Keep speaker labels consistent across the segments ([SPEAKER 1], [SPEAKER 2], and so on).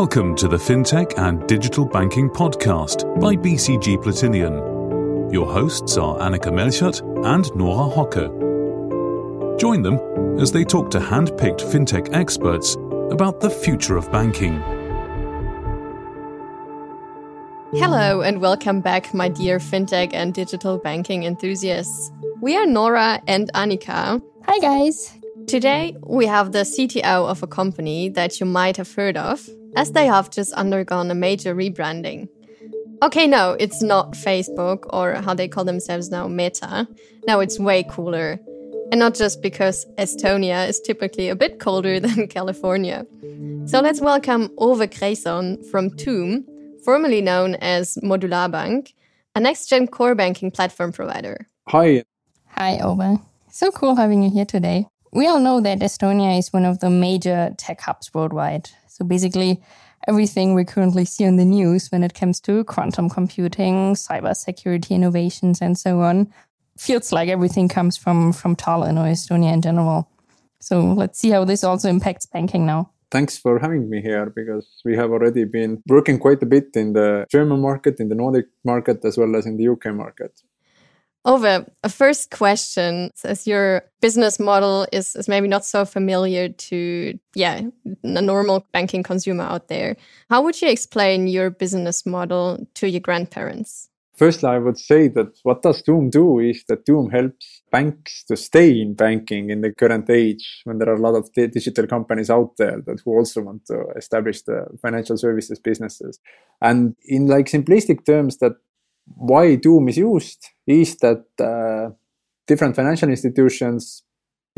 [SPEAKER 1] Welcome to the FinTech and Digital Banking Podcast by BCG Platinion. Your hosts are Annika Melchert and Nora Hocker. Join them as they talk to hand picked FinTech experts about the future of banking.
[SPEAKER 2] Hello, and welcome back, my dear FinTech and digital banking enthusiasts. We are Nora and Annika.
[SPEAKER 3] Hi, guys.
[SPEAKER 2] Today, we have the CTO of a company that you might have heard of, as they have just undergone a major rebranding. Okay, no, it's not Facebook or how they call themselves now, Meta. Now it's way cooler. And not just because Estonia is typically a bit colder than California. So let's welcome Ove Kreison from Tuum, formerly known as Modular Bank, a next gen core banking platform provider.
[SPEAKER 4] Hi.
[SPEAKER 3] Hi, Ove. So cool having you here today. We all know that Estonia is one of the major tech hubs worldwide. So basically, everything we currently see on the news when it comes to quantum computing, cybersecurity innovations, and so on feels like everything comes from from Tallinn or Estonia in general. So let's see how this also impacts banking now.
[SPEAKER 4] Thanks for having me here because we have already been working quite a bit in the German market, in the Nordic market, as well as in the UK market.
[SPEAKER 2] Ove, a first question, as your business model is, is maybe not so familiar to, yeah, a normal banking consumer out there. How would you explain your business model to your grandparents?
[SPEAKER 4] Firstly, I would say that what does Tuum do is that Tuum helps banks to stay in banking in the current age when there are a lot of digital companies out there that who also want to establish the financial services businesses. And in like simplistic terms, that why Tuum is used is that uh, different financial institutions,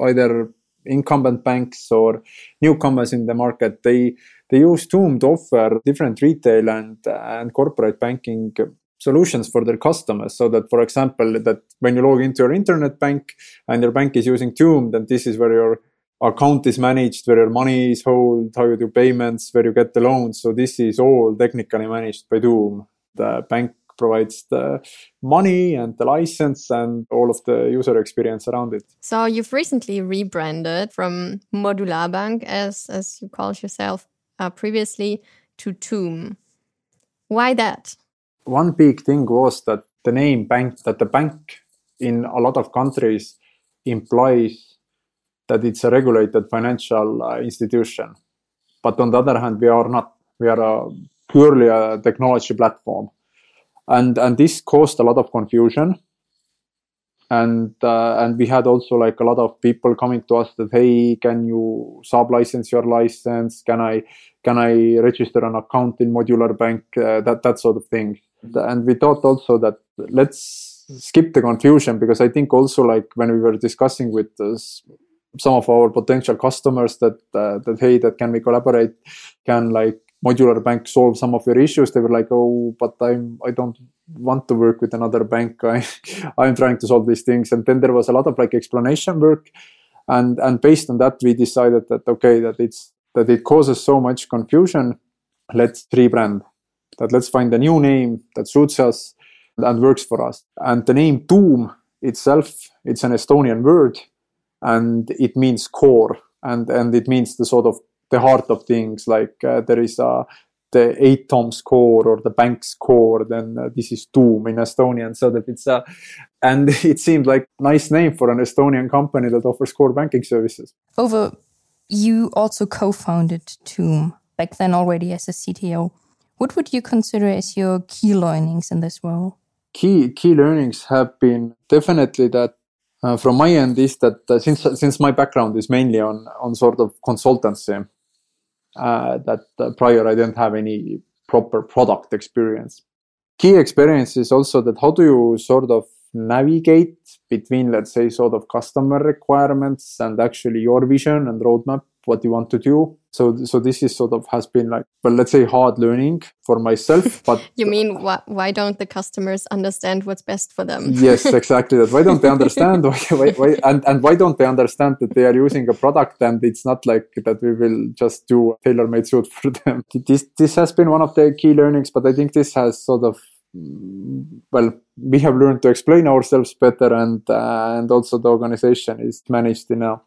[SPEAKER 4] either incumbent banks or newcomers in the market, they they use Tuum to offer different retail and and corporate banking solutions for their customers. So that, for example, that when you log into your internet bank and your bank is using Tuum, then this is where your account is managed, where your money is held, how you do payments, where you get the loans. So this is all technically managed by Tuum. The bank provides the money and the license and all of the user experience around it.
[SPEAKER 2] So you've recently rebranded from Modular Bank, as as you called yourself uh, previously, to Tuum. Why that?
[SPEAKER 4] One big thing was that the name bank, that the bank in a lot of countries implies that it's a regulated financial uh, institution. But on the other hand, we are not. We are a purely a technology platform and and this caused a lot of confusion. And uh, and we had also like a lot of people coming to us that hey can you sub license your license? Can i can i register an account in modular bank? Uh, that that sort of thing. And we thought also that let's skip the confusion because i think also like when we were discussing with us, some of our potential customers that uh, that hey that can we collaborate? Can like modular bank solve some of your issues they were like oh but i'm i don't want to work with another bank. I i'm trying to solve these things. And then there was a lot of like explanation work. And and based on that we decided that okay that it's that it causes so much confusion let's rebrand. That let's find a new name that suits us and works for us. And the name Tuum itself it's an estonian word and it means core and and it means the sort of the heart of things. Like uh, there is a the Atom's core or the bank's core, then uh, this is Tuum in Estonian. So that it's a, and it seemed like nice name for an Estonian company that offers core banking services.
[SPEAKER 3] Ove, you also co-founded Tuum back then already as a CTO. What would you consider as your key learnings in this role?
[SPEAKER 4] Key key learnings have been definitely that uh, from my end is that uh, since since my background is mainly on on sort of consultancy uh, that prior I didn't have any proper product experience. Key experience is also that how do you sort of navigate between, let's say, sort of customer requirements and actually your vision and roadmap what you want to do. So, so this is sort of has been like, well, let's say hard learning for myself. But
[SPEAKER 2] you mean why, why don't the customers understand what's best for them?
[SPEAKER 4] yes, exactly. That why don't they understand? why, why, why, and and why don't they understand that they are using a product and it's not like that we will just do a tailor-made suit for them. This this has been one of the key learnings, but I think this has sort of well we have learned to explain ourselves better and uh, and also the organization is managed in a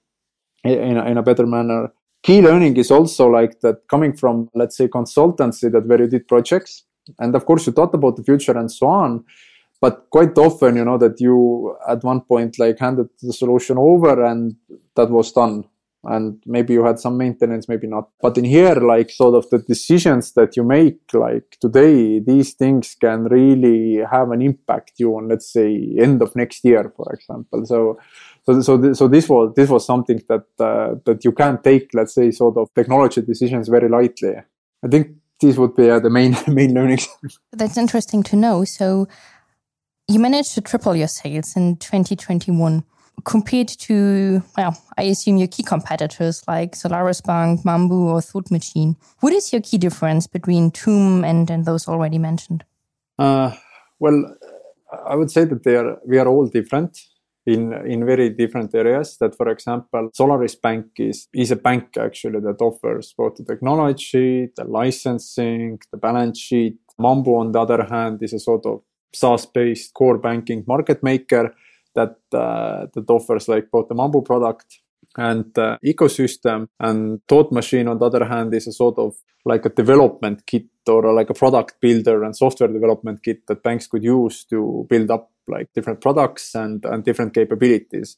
[SPEAKER 4] in a, in a better manner. key learning is also like that coming from let's say consultancy that where you did projects and of course you thought about the future and so on but quite often you know that you at one point like handed the solution over and that was done. And maybe you had some maintenance maybe not. But in here like sort of the decisions that you make like today these things can really have an impact you on let's say end of next year for example. So so so, so this was this was something that uh, that you can't take let's say sort of technology decisions very lightly i think these would be uh, the main main learnings
[SPEAKER 3] that's interesting to know so you managed to triple your sales in 2021 compared to, well, I assume your key competitors like Solaris Bank, Mambu, or Thought Machine. What is your key difference between Tuum and, and those already mentioned?
[SPEAKER 4] Uh, well, I would say that they are we are all different in in very different areas. That, for example, Solaris Bank is is a bank actually that offers both the technology, the licensing, the balance sheet. Mambu, on the other hand, is a sort of SaaS-based core banking market maker that uh, that offers like both the Mambu product and uh, ecosystem. And Thought Machine, on the other hand, is a sort of like a development kit or like a product builder and software development kit that banks could use to build up like different products and, and different capabilities.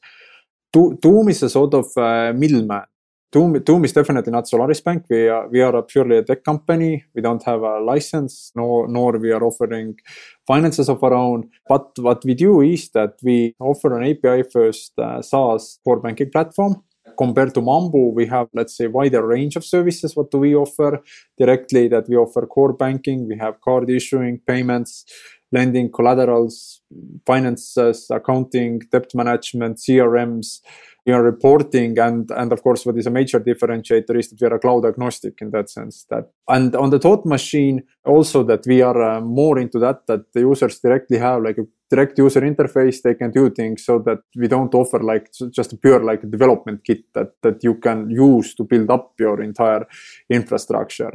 [SPEAKER 4] Tuum is a sort of uh, middleman Tuum, Tuum is definitely not Solaris Bank. We are, we are a purely a tech company. We don't have a license, nor, nor we are offering finances of our own. But what we do is that we offer an API first uh, SaaS core banking platform. Compared to Mambu, we have, let's say, wider range of services. What do we offer directly? That we offer core banking. We have card issuing, payments, lending, collaterals, finances, accounting, debt management, CRMs, you know, reporting and and of course what is a major differentiator is that we are cloud agnostic in that sense that and on the thought machine also that we are uh, more into that that the users directly have like a direct user interface they can do things so that we don't offer like just a pure like development kit that that you can use to build up your entire infrastructure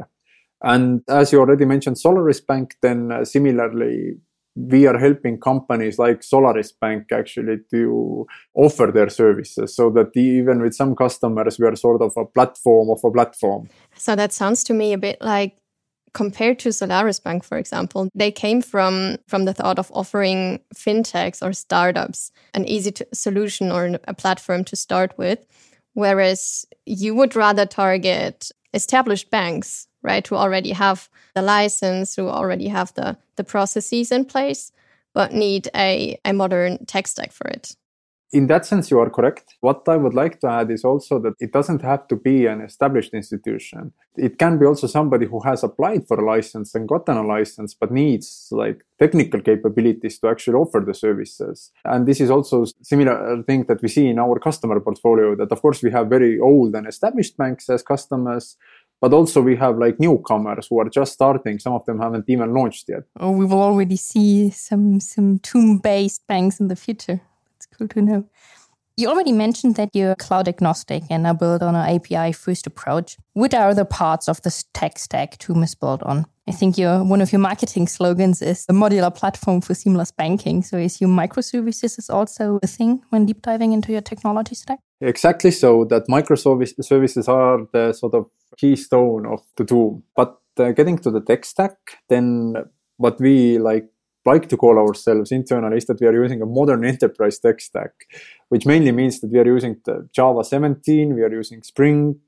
[SPEAKER 4] and as you already mentioned solaris bank then uh, similarly we are helping companies like Solaris Bank actually to offer their services so that even with some customers, we are sort of a platform of a platform.
[SPEAKER 2] So that sounds to me a bit like compared to Solaris Bank, for example, they came from, from the thought of offering fintechs or startups an easy to, solution or a platform to start with. Whereas you would rather target established banks right? Who already have the license, who already have the, the processes in place, but need a, a modern tech stack for it.
[SPEAKER 4] In that sense, you are correct. What I would like to add is also that it doesn't have to be an established institution. It can be also somebody who has applied for a license and gotten a license, but needs like technical capabilities to actually offer the services. And this is also similar thing that we see in our customer portfolio that of course we have very old and established banks as customers, but also we have like newcomers who are just starting. Some of them haven't even launched yet.
[SPEAKER 3] Oh, we will already see some some Tuum-based banks in the future. That's cool to know. You already mentioned that you're cloud agnostic and are built on an API first approach. What are the parts of the tech stack Tuum is built on? I think your one of your marketing slogans is a modular platform for seamless banking. So is your microservices is also a thing when deep diving into your technology stack?
[SPEAKER 4] Exactly so that microservices are the sort of keystone of the Tuum. But uh, getting to the tech stack, then what we like like to call ourselves internally is that we are using a modern enterprise tech stack, which mainly means that we are using Java 17, we are using Spring,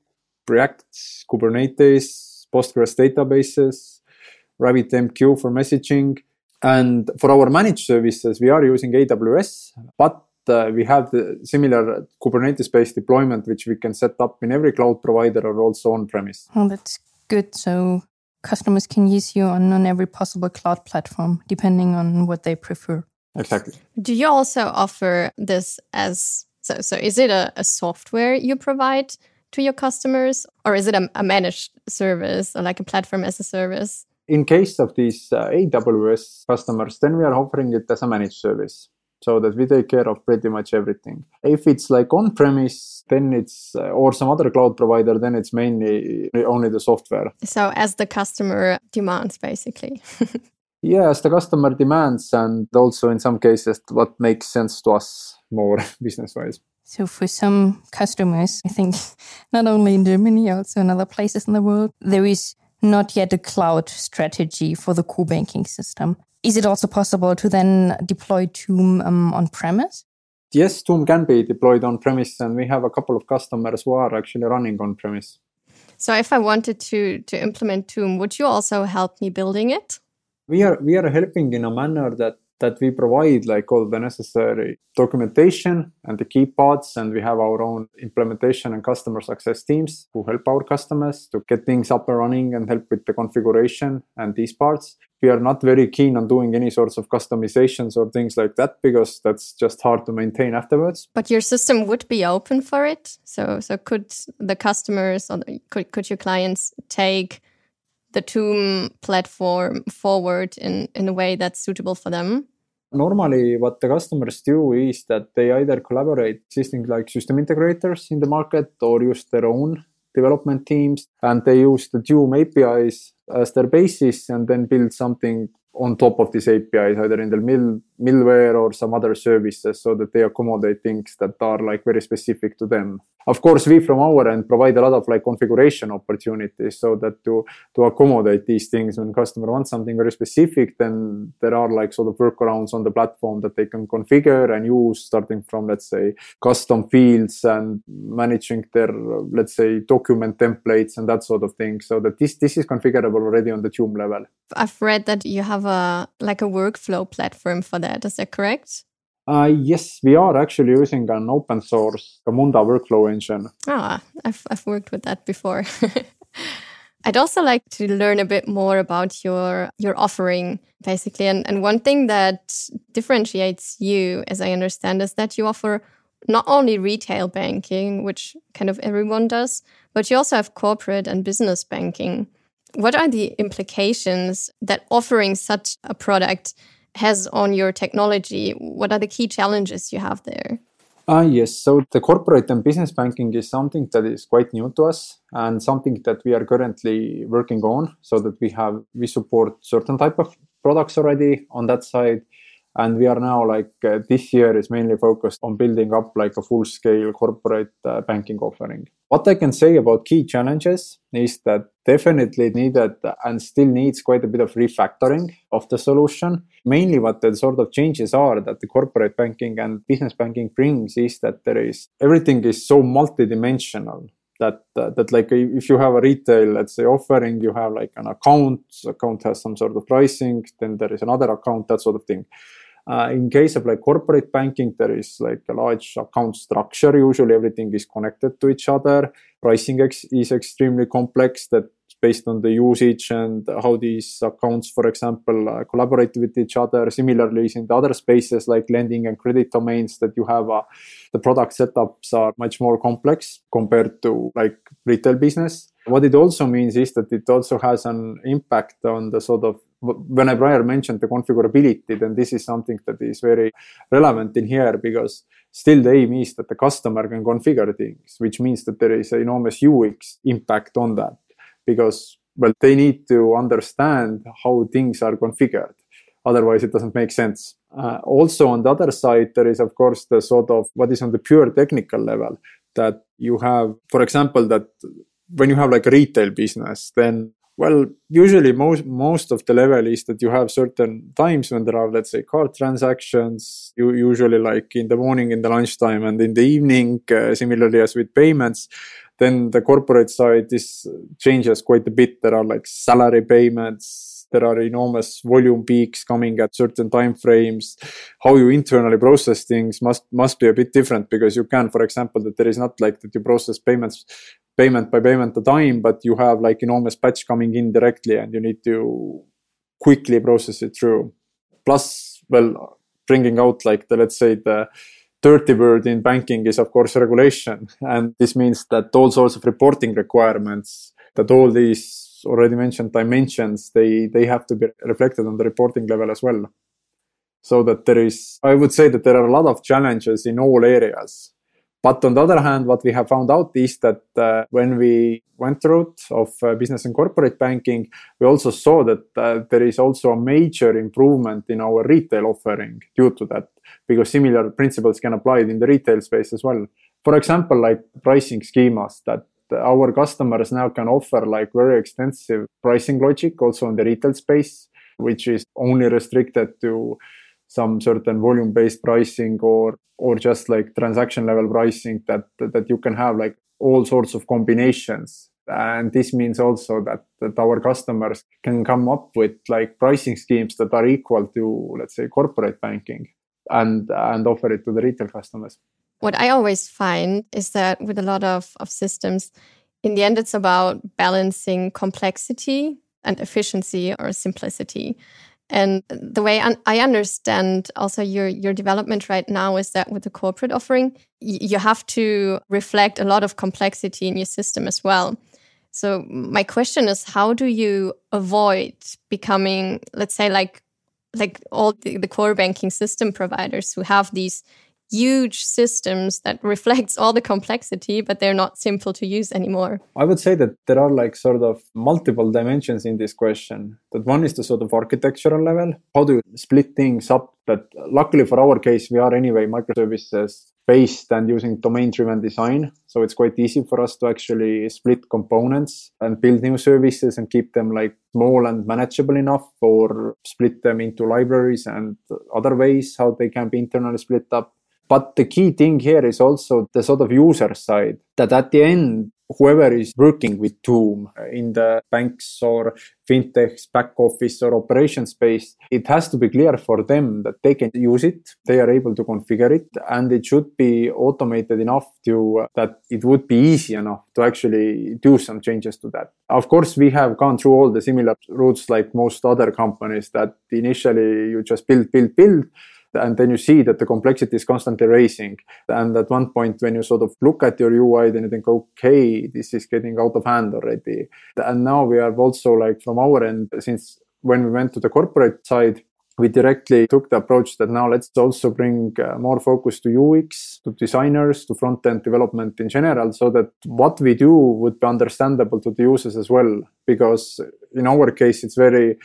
[SPEAKER 4] React, Kubernetes, Postgres databases, RabbitMQ for messaging. And for our managed services, we are using AWS, but uh, we have the similar Kubernetes based deployment, which we can set up in every cloud provider or also on premise.
[SPEAKER 3] Oh, that's good. So customers can use you on, on every possible cloud platform, depending on what they prefer.
[SPEAKER 4] Exactly.
[SPEAKER 2] Do you also offer this as so? So is it a, a software you provide to your customers, or is it a, a managed service or like a platform as a service?
[SPEAKER 4] In case of these uh, AWS customers, then we are offering it as a managed service so that we take care of pretty much everything. If it's like on premise, then it's, uh, or some other cloud provider, then it's mainly only the software.
[SPEAKER 2] So, as the customer demands, basically.
[SPEAKER 4] yeah, as the customer demands, and also in some cases, what makes sense to us more business wise.
[SPEAKER 3] So, for some customers, I think not only in Germany, also in other places in the world, there is not yet a cloud strategy for the core banking system. Is it also possible to then deploy Tuum um, on premise?
[SPEAKER 4] Yes, Tuum can be deployed on premise, and we have a couple of customers who are actually running on premise.
[SPEAKER 2] So, if I wanted to to implement Tuum, would you also help me building it?
[SPEAKER 4] We are we are helping in a manner that that we provide like all the necessary documentation and the key parts and we have our own implementation and customer success teams who help our customers to get things up and running and help with the configuration and these parts. We are not very keen on doing any sorts of customizations or things like that because that's just hard to maintain afterwards.
[SPEAKER 2] But your system would be open for it. So so could the customers or could, could your clients take the Tuum platform forward in, in a way that's suitable for them?
[SPEAKER 4] Normally, what the customers do is that they either collaborate existing like system integrators in the market or use their own development teams and they use the Tuum APIs as their basis and then build something on top of these APIs, either in the middle, middleware or some other services, so that they accommodate things that are like very specific to them. Of course, we from our end provide a lot of like configuration opportunities, so that to to accommodate these things when customer wants something very specific, then there are like sort of workarounds on the platform that they can configure and use, starting from let's say custom fields and managing their let's say document templates and that sort of thing, so that this this is configurable already on the Tuum level.
[SPEAKER 2] I've read that you have a like a workflow platform for that. Is that correct?
[SPEAKER 4] Uh, yes, we are actually using an open source Camunda workflow engine.
[SPEAKER 2] Ah, I've I've worked with that before. I'd also like to learn a bit more about your your offering, basically. And and one thing that differentiates you, as I understand, is that you offer not only retail banking, which kind of everyone does, but you also have corporate and business banking. What are the implications that offering such a product has on your technology? What are the key challenges you have there?
[SPEAKER 4] Uh, yes, so the corporate and business banking is something that is quite new to us and something that we are currently working on so that we have we support certain type of products already on that side and we are now like uh, this year is mainly focused on building up like a full scale corporate uh, banking offering what i can say about key challenges is that definitely needed and still needs quite a bit of refactoring of the solution. Mainly what the sort of changes are that the corporate banking and business banking brings is that there is everything is so multidimensional that uh, that like if you have a retail let's say offering you have like an account account has some sort of pricing then there is another account that sort of thing uh, in case of like corporate banking, there is like a large account structure. Usually everything is connected to each other. Pricing ex- is extremely complex that based on the usage and how these accounts, for example, uh, collaborate with each other. Similarly, in the other spaces like lending and credit domains that you have, uh, the product setups are much more complex compared to like retail business. What it also means is that it also has an impact on the sort of when I prior mentioned the configurability, then this is something that is very relevant in here because still the aim is that the customer can configure things, which means that there is an enormous UX impact on that because, well, they need to understand how things are configured. Otherwise, it doesn't make sense. Uh, also, on the other side, there is, of course, the sort of what is on the pure technical level that you have, for example, that when you have like a retail business, then well, usually most most of the level is that you have certain times when there are, let's say, card transactions. You usually like in the morning, in the lunchtime, and in the evening. Uh, similarly as with payments, then the corporate side is changes quite a bit. There are like salary payments. There are enormous volume peaks coming at certain time frames. How you internally process things must must be a bit different because you can, for example, that there is not like that you process payments payment by payment a time, but you have like enormous batch coming in directly and you need to quickly process it through. Plus, well, bringing out like the, let's say the dirty word in banking is of course regulation. And this means that all sorts of reporting requirements, that all these already mentioned dimensions, they, they have to be reflected on the reporting level as well. So that there is, I would say that there are a lot of challenges in all areas But on the other hand, what we have found out is that uh, when we went the route of uh, business and corporate banking, we also saw that uh, there is also a major improvement in our retail offering due to that, because similar principles can apply in the retail space as well. For example, like pricing schemas that our customers now can offer like very extensive pricing logic also in the retail space, which is only restricted to some certain volume based pricing or or just like transaction level pricing that that you can have like all sorts of combinations. And this means also that, that our customers can come up with like pricing schemes that are equal to let's say corporate banking and and offer it to the retail customers.
[SPEAKER 2] What i always find is that with a lot of, of systems in the end it's about balancing complexity and efficiency or simplicity and the way I understand also your your development right now is that with the corporate offering, you have to reflect a lot of complexity in your system as well. So my question is, how do you avoid becoming, let's say, like like all the, the core banking system providers who have these huge systems that reflects all the complexity but they're not simple to use anymore.
[SPEAKER 4] I would say that there are like sort of multiple dimensions in this question. That one is the sort of architectural level. How do you split things up? But luckily for our case we are anyway microservices based and using domain driven design. So it's quite easy for us to actually split components and build new services and keep them like small and manageable enough or split them into libraries and other ways how they can be internally split up but the key thing here is also the sort of user side that at the end, whoever is working with Tuum in the banks or fintechs, back office or operation space, it has to be clear for them that they can use it, they are able to configure it, and it should be automated enough to uh, that it would be easy enough to actually do some changes to that. Of course, we have gone through all the similar routes like most other companies that initially you just build, build, build and then you see that the complexity is constantly raising. And at one point, when you sort of look at your UI, then you think, okay, this is getting out of hand already. And now we are also like from our end, since when we went to the corporate side, we directly took the approach that now let's also bring uh, more focus to UX, to designers, to front end development in general, so that what we do would be understandable to the users as well. Because in our case, it's very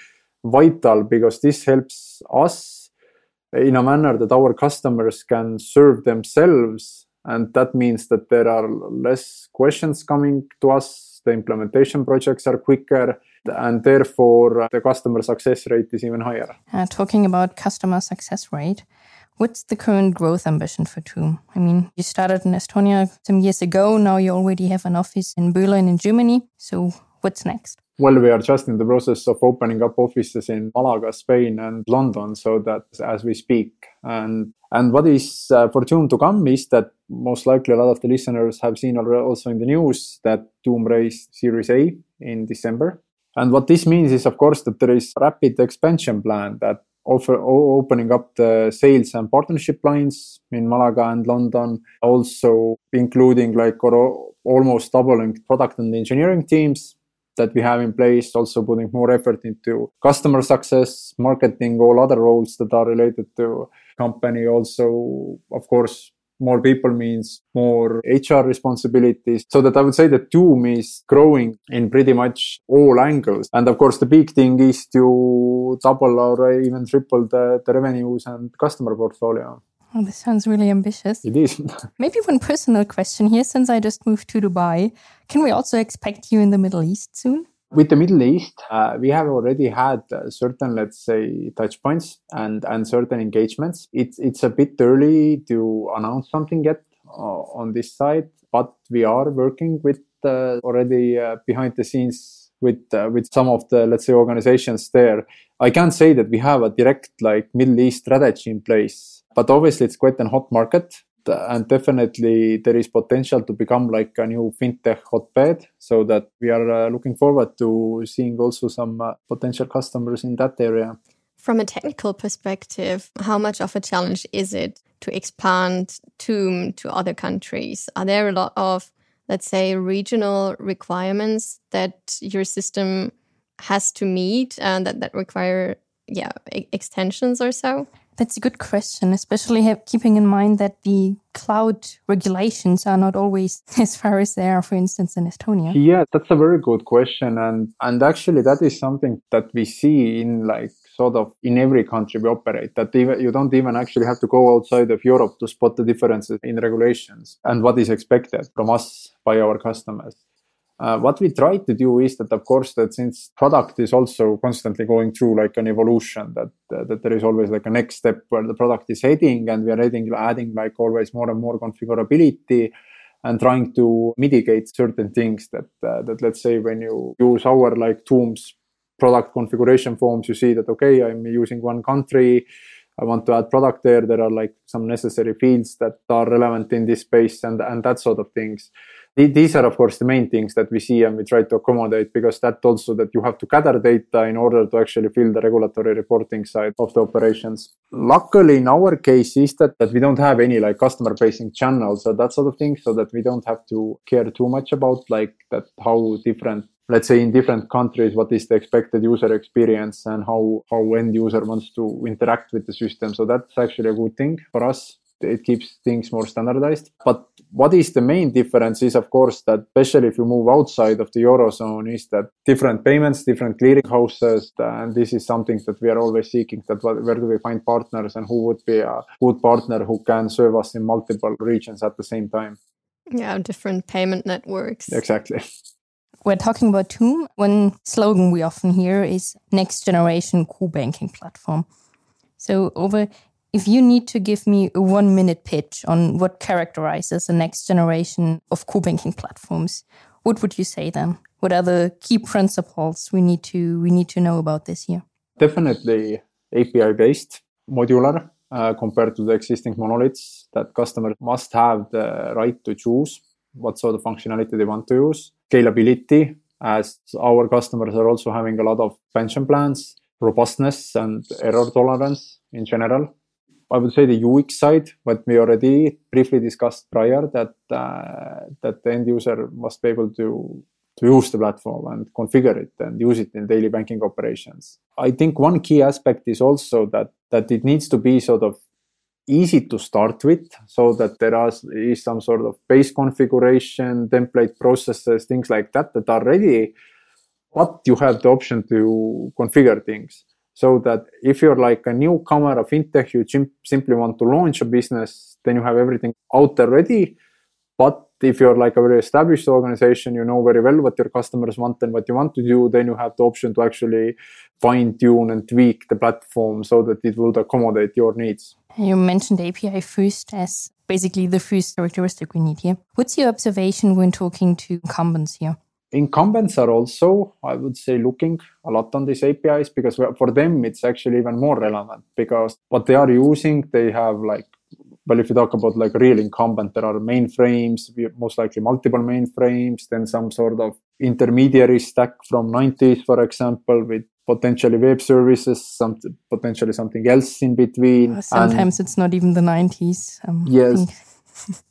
[SPEAKER 4] vital because this helps us in a manner that our customers can serve themselves. And that means that there are less questions coming to us. The implementation projects are quicker and therefore the customer success rate is even higher.
[SPEAKER 3] Uh, talking about customer success rate, what's the current growth ambition for Tuum? I mean, you started in Estonia some years ago. Now you already have an office in Berlin in Germany. So what's next?
[SPEAKER 4] Well, we are just in the process of opening up offices in Malaga, Spain, and London, so that as we speak. And and what is uh, for Tuum to come is that most likely a lot of the listeners have seen also in the news that Tuum raised Series A in December. And what this means is, of course, that there is rapid expansion plan that offer opening up the sales and partnership lines in Malaga and London, also including like almost doubling product and engineering teams that we have in place, also putting more effort into customer success, marketing, all other roles that are related to company. Also, of course, more people means more HR responsibilities. So that I would say that Tuum is growing in pretty much all angles. And of course, the big thing is to double or even triple the, the revenues and customer portfolio.
[SPEAKER 3] Oh, this sounds really ambitious.
[SPEAKER 4] It is.
[SPEAKER 3] Maybe one personal question here since I just moved to Dubai. Can we also expect you in the Middle East soon?
[SPEAKER 4] With the Middle East, uh, we have already had uh, certain, let's say, touch points and, and certain engagements. It's, it's a bit early to announce something yet uh, on this side, but we are working with uh, already uh, behind the scenes with uh, with some of the let's say organizations there. I can't say that we have a direct like Middle East strategy in place but obviously, it's quite a hot market. And definitely, there is potential to become like a new fintech hotbed. So that we are uh, looking forward to seeing also some uh, potential customers in that area.
[SPEAKER 2] From a technical perspective, how much of a challenge is it to expand Tuum to other countries? Are there a lot of, let's say, regional requirements that your system has to meet and that, that require yeah, extensions or so?
[SPEAKER 3] That's a good question, especially keeping in mind that the cloud regulations are not always as far as they are, for instance, in Estonia.
[SPEAKER 4] Yeah, that's a very good question, and and actually that is something that we see in like sort of in every country we operate. That even you don't even actually have to go outside of Europe to spot the differences in regulations and what is expected from us by our customers. Uh, what we try to do is that, of course, that since product is also constantly going through like an evolution, that uh, that there is always like a next step where the product is heading, and we are heading adding like always more and more configurability, and trying to mitigate certain things that uh, that let's say when you use our like Tuums product configuration forms, you see that okay, I'm using one country. I want to add product there. There are like some necessary fields that are relevant in this space and, and that sort of things these are of course the main things that we see and we try to accommodate because that also that you have to gather data in order to actually fill the regulatory reporting side of the operations. Luckily in our case is that, that we don't have any like customer facing channels or that sort of thing so that we don't have to care too much about like that how different let's say in different countries what is the expected user experience and how how end user wants to interact with the system. So that's actually a good thing for us. It keeps things more standardized. But what is the main difference is, of course, that especially if you move outside of the Eurozone, is that different payments, different clearing houses, and this is something that we are always seeking that where do we find partners and who would be a good partner who can serve us in multiple regions at the same time.
[SPEAKER 2] Yeah, different payment networks.
[SPEAKER 4] Exactly.
[SPEAKER 3] We're talking about Tuum. One slogan we often hear is next generation core banking platform. So over if you need to give me a one minute pitch on what characterizes the next generation of core banking platforms, what would you say then? What are the key principles we need to we need to know about this year?
[SPEAKER 4] Definitely API based, modular uh, compared to the existing monoliths. That customers must have the right to choose what sort of functionality they want to use. Scalability, as our customers are also having a lot of pension plans, robustness and error tolerance in general I would say the UX side, what we already briefly discussed prior, that uh, that the end user must be able to to use the platform and configure it and use it in daily banking operations. I think one key aspect is also that that it needs to be sort of easy to start with so that there is some sort of base configuration template processes things like that that are ready but you have the option to configure things so that if you're like a newcomer, of fintech, you simply want to launch a business, then you have everything out there ready. But if you're like a very established organization, you know very well what your customers want and what you want to do, then you have the option to actually fine tune and tweak the platform so that it will accommodate your needs.
[SPEAKER 3] You mentioned API first as basically the first characteristic we need here. What's your observation when talking to incumbents here?
[SPEAKER 4] Incumbents are also, I would say, looking a lot on these APIs because for them it's actually even more relevant because what they are using, they have like, well, if you talk about like real incumbent, there are mainframes, most likely multiple mainframes, then some sort of intermediary stack from 90s, for example, with potentially web services, some potentially something else in between.
[SPEAKER 3] Sometimes and, it's not even the 90s.
[SPEAKER 4] Um, yes.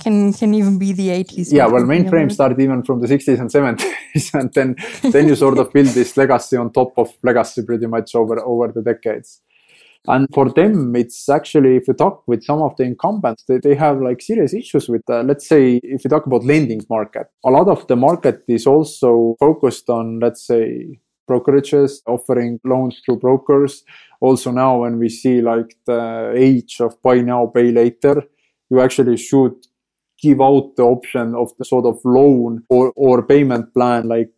[SPEAKER 3] can can even be the 80s
[SPEAKER 4] yeah well mainframe started even from the 60s and 70s and then then you sort of build this legacy on top of legacy pretty much over over the decades. And for them it's actually if you talk with some of the incumbents they, they have like serious issues with uh, let's say if you talk about lending market a lot of the market is also focused on let's say brokerages offering loans through brokers. Also now when we see like the age of buy now pay later you actually should give out the option of the sort of loan or, or payment plan like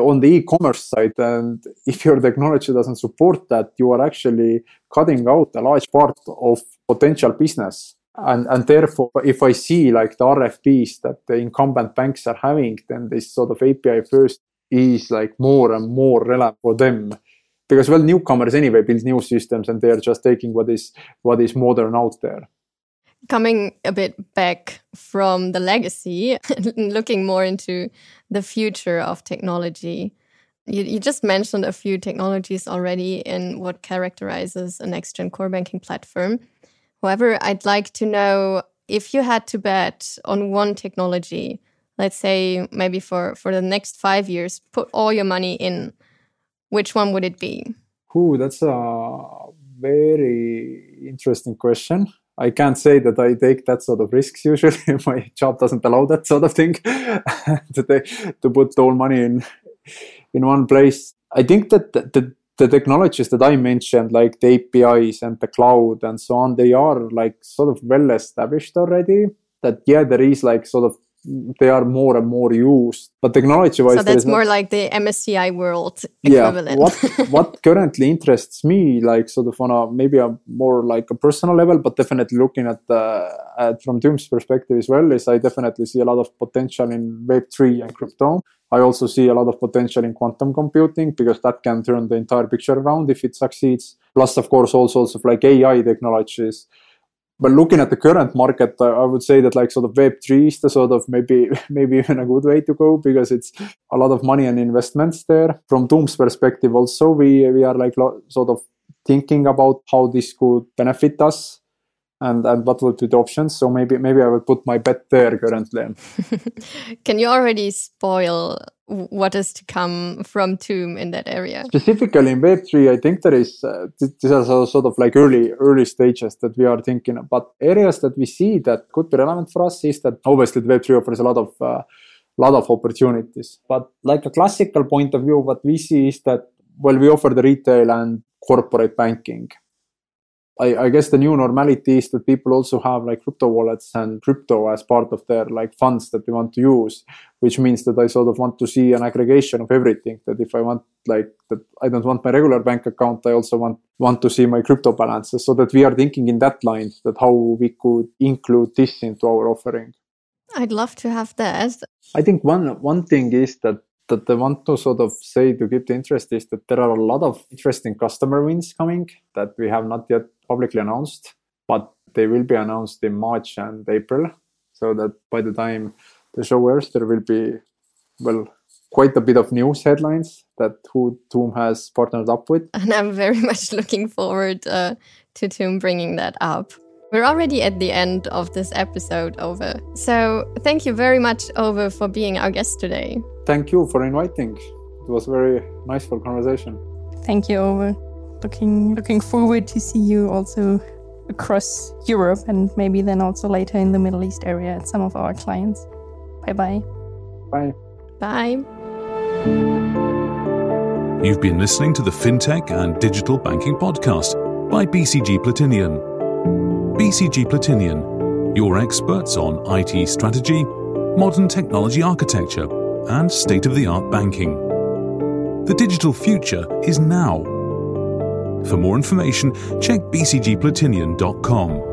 [SPEAKER 4] on the e-commerce side and if your technology doesn't support that you are actually cutting out a large part of potential business. And and therefore if i see like the rfps that the incumbent banks are having then this sort of api first is like more and more relevant for them. Because well newcomers anyway build new systems and they're just taking what is what is modern out there
[SPEAKER 2] coming a bit back from the legacy, looking more into the future of technology. You, you, just mentioned a few technologies already in what characterizes a next gen core banking platform. However, I'd like to know if you had to bet on one technology, let's say maybe for, for the next five years, put all your money in, which one would it be?
[SPEAKER 4] Ooh, that's a very interesting question. I can't say that I take that sort of risks usually. My job doesn't allow that sort of thing to, take, to put all money in in one place. I think that the, the, the technologies that I mentioned, like the APIs and the cloud and so on, they are like sort of well established already. That yeah, there is like sort of they are more and more used. But technology wise,
[SPEAKER 2] so that's more not, like the MSCI world equivalent.
[SPEAKER 4] Yeah, what what currently interests me, like sort of on a maybe a more like a personal level, but definitely looking at the at from Tuum's perspective as well, is I definitely see a lot of potential in Web three and crypto. I also see a lot of potential in quantum computing because that can turn the entire picture around if it succeeds. Plus, of course, all sorts of like AI technologies but looking at the current market, I would say that like sort of Web three is the sort of maybe maybe even a good way to go because it's a lot of money and investments there. From Tuum's perspective, also we we are like sort of thinking about how this could benefit us and and what would be the options. So maybe maybe I would put my bet there currently.
[SPEAKER 2] Can you already spoil what is to come from Tuum in that area?
[SPEAKER 4] Specifically in Web3, I think there is, uh, these are sort of like early, early stages that we are thinking about. Areas that we see that could be relevant for us is that obviously Web3 offers a lot of, uh, lot of opportunities. But like a classical point of view, what we see is that, well, we offer the retail and corporate banking. I, I, guess the new normality is that people also have like crypto wallets and crypto as part of their like funds that they want to use, which means that I sort of want to see an aggregation of everything. That if I want like that, I don't want my regular bank account. I also want want to see my crypto balances, so that we are thinking in that line that how we could include this into our offering.
[SPEAKER 2] I'd love to have that.
[SPEAKER 4] I think one one thing is that that I want to sort of say to keep the interest is that there are a lot of interesting customer wins coming that we have not yet publicly announced, but they will be announced in March and April. So that by the time the show airs, there will be, well, quite a bit of news headlines that who Tuum has partnered up with.
[SPEAKER 2] And I'm very much looking forward uh, to Tuum bringing that up. We're already at the end of this episode, Ove. So thank you very much, Ove, for being our guest today.
[SPEAKER 4] Thank you for inviting. It was very nice for conversation.
[SPEAKER 3] Thank you, Ove. Looking looking forward to see you also across Europe and maybe then also later in the Middle East area at some of our clients. Bye bye.
[SPEAKER 4] Bye.
[SPEAKER 2] Bye.
[SPEAKER 1] You've been listening to the FinTech and Digital Banking Podcast by BCG Platinion. BCG Platinion, your experts on IT strategy, modern technology architecture, and state of the art banking. The digital future is now. For more information, check bcgplatinion.com.